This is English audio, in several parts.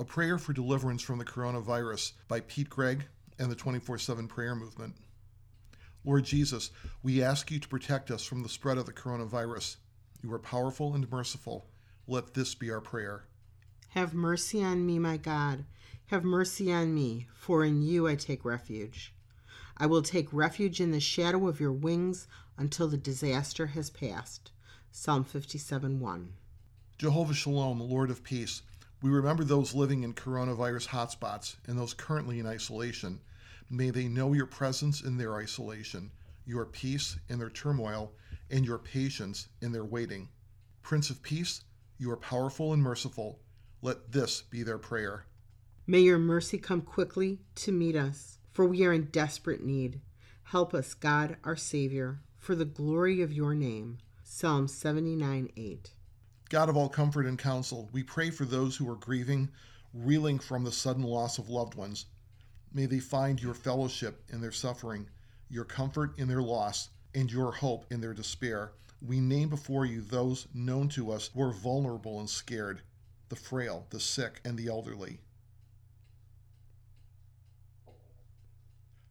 A prayer for deliverance from the coronavirus by Pete Greig and the 24 7 prayer movement. Lord Jesus, we ask you to protect us from the spread of the coronavirus. You are powerful and merciful. Let this be our prayer. Have mercy on me, my God. Have mercy on me, for in you I take refuge. I will take refuge in the shadow of your wings until the disaster has passed. Psalm 57 1. Jehovah Shalom, Lord of Peace, we remember those living in coronavirus hotspots and those currently in isolation. May they know your presence in their isolation, your peace in their turmoil, and your patience in their waiting. Prince of Peace, you are powerful and merciful. Let this be their prayer. May your mercy come quickly to meet us, for we are in desperate need. Help us, God, our Savior, for the glory of your name. Psalm 79 8. God of all comfort and counsel, we pray for those who are grieving, reeling from the sudden loss of loved ones. May they find your fellowship in their suffering, your comfort in their loss, and your hope in their despair. We name before you those known to us who are vulnerable and scared the frail, the sick, and the elderly.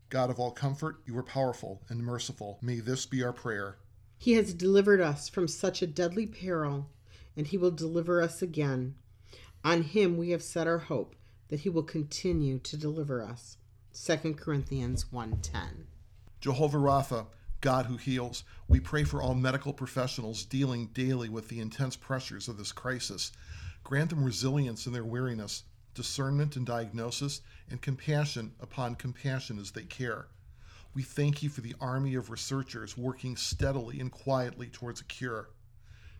God of all comfort, you are powerful and merciful. May this be our prayer. He has delivered us from such a deadly peril, and he will deliver us again. On him we have set our hope that he will continue to deliver us. 2 Corinthians 1:10. Jehovah Rapha, God who heals, we pray for all medical professionals dealing daily with the intense pressures of this crisis. Grant them resilience in their weariness, discernment in diagnosis, and compassion upon compassion as they care. We thank you for the army of researchers working steadily and quietly towards a cure.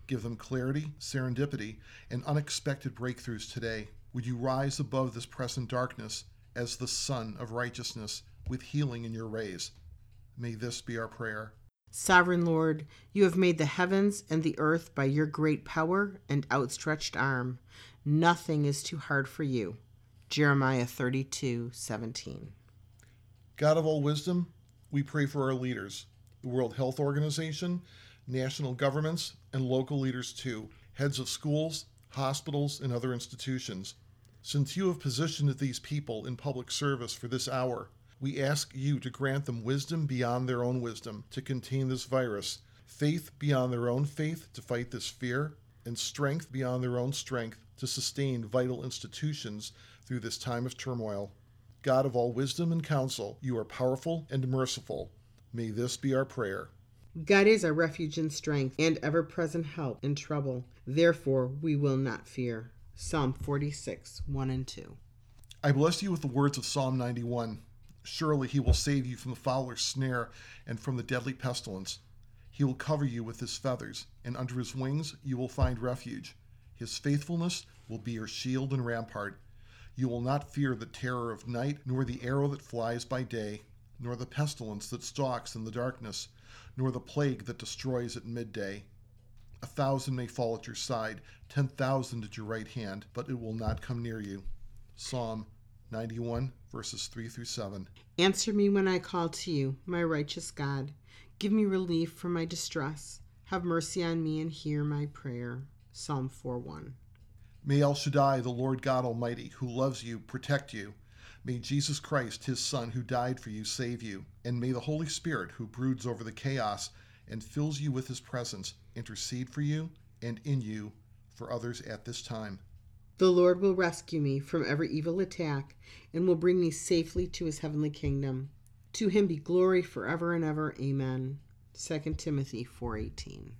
Give them clarity, serendipity, and unexpected breakthroughs today. Would you rise above this present darkness as the sun of righteousness with healing in your rays? May this be our prayer. Sovereign Lord, you have made the heavens and the earth by your great power and outstretched arm. Nothing is too hard for you. Jeremiah 32 17. God of all wisdom, we pray for our leaders, the World Health Organization, national governments, and local leaders too, heads of schools, hospitals, and other institutions. Since you have positioned these people in public service for this hour, we ask you to grant them wisdom beyond their own wisdom to contain this virus, faith beyond their own faith to fight this fear, and strength beyond their own strength to sustain vital institutions through this time of turmoil. God of all wisdom and counsel, you are powerful and merciful. May this be our prayer. God is our refuge and strength and ever present help in trouble. Therefore, we will not fear. Psalm 46, 1 and 2. I bless you with the words of Psalm 91. Surely he will save you from the fowler's snare and from the deadly pestilence. He will cover you with his feathers, and under his wings you will find refuge. His faithfulness will be your shield and rampart. You will not fear the terror of night, nor the arrow that flies by day, nor the pestilence that stalks in the darkness, nor the plague that destroys at midday. A thousand may fall at your side, ten thousand at your right hand, but it will not come near you. Psalm 91, verses 3 through 7. Answer me when I call to you, my righteous God. Give me relief from my distress. Have mercy on me and hear my prayer. Psalm 4 1. May El Shaddai, the Lord God Almighty, who loves you, protect you. May Jesus Christ, his Son, who died for you, save you. And may the Holy Spirit, who broods over the chaos and fills you with his presence, intercede for you and in you for others at this time. The Lord will rescue me from every evil attack and will bring me safely to his heavenly kingdom. To him be glory forever and ever. Amen. 2 Timothy 4:18.